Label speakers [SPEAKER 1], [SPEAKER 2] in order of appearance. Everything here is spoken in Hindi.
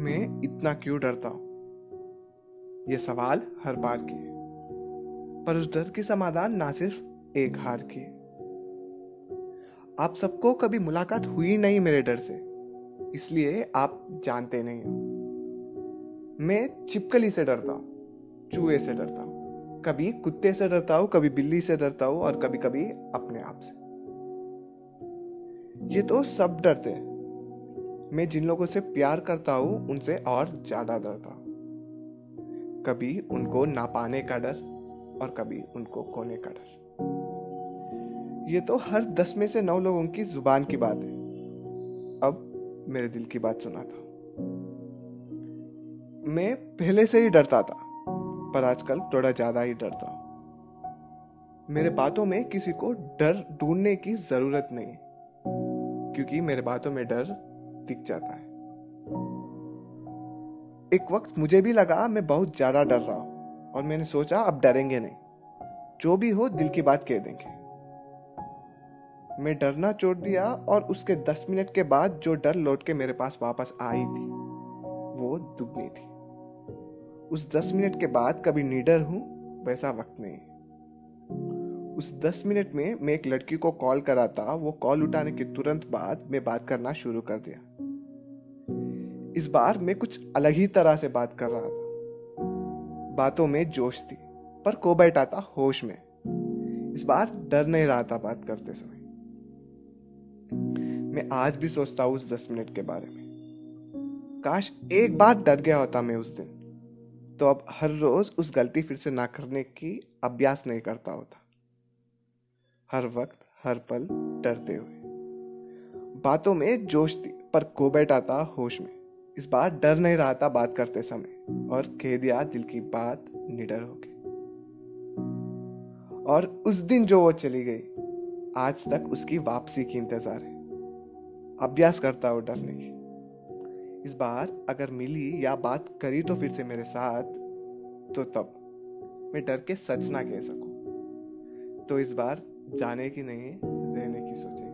[SPEAKER 1] मैं इतना क्यों डरता हूँ? ये सवाल हर बार के पर उस डर की समाधान ना सिर्फ़ एक हार की आप सबको कभी मुलाकात हुई नहीं मेरे डर से। इसलिए आप जानते नहीं हो। मैं चिपकली से डरता हूँ, चूहे से डरता हूँ। कभी कुत्ते से डरता हूँ, कभी बिल्ली से डरता हूँ और कभी कभी अपने आप से। ये तो सब डरते हैं। मैं जिन लोगों से प्यार करता हूँ, उनसे और ज़्यादा डरता कभी उनको ना पाने का डर और कभी उनको खोने का डर। ये तो हर दस में से नौ लोगों की ज़ुबान की बात है। अब मेरे दिल की बात सुना था। मैं पहले से ही डरता था, पर आजकल थोड़ा ज़्यादा ही डरता हूँ। मेरे बातों में किसी को डर ढूँढने की ज़रूरत नहीं, क्योंकि मेरे बातों में डर दिख जाता है। एक वक्त मुझे भी लगा मैं बहुत ज़्यादा डर रहा हूँ और मैंने सोचा अब डरेंगे नहीं। जो भी हो दिल की बात कह देंगे। मैं डरना छोड़ दिया और उसके दस मिनट के बाद जो डर लौट के मेरे पास वापस आई थी, वो दुगनी थी। उस दस मिनट के बाद कभी निडर हूँ, वैसा वक्त नहीं उस दस मिनट में मैं एक लड़की को कॉल करा था वो कॉल उठाने के तुरंत बाद मैं बात करना शुरू कर दिया। इस बार मैं कुछ अलग ही तरह से बात कर रहा था। बातों में जोश थी, पर को बैठा था होश में। इस बार डर नहीं रहा था बात करते समय। मैं आज भी सोचता हूँ उस दस मिनट के बारे में। काश एक बार डर गया होता मैं उस दिन तो अब हर रोज उस गलती फिर से ना करने की अभ्यास नहीं करता होता। हर वक्त, हर पल डरते हुए। बातों में जोश थी, पर को बैठा था होश में। इस बार डर नहीं रहा था बात करते समय, और कह दिया दिल की बात निडर हो गई और उस दिन जो वो चली गई, आज तक उसकी वापसी की इंतज़ार है। अभ्यास करता हूँ डरने की। इस बार अगर मिली या बात करी तो फिर से मेरे साथ तो तब मैं डर के सच ना कह सकूँ। तो इस बार जाने की नहीं, रहने की सोचे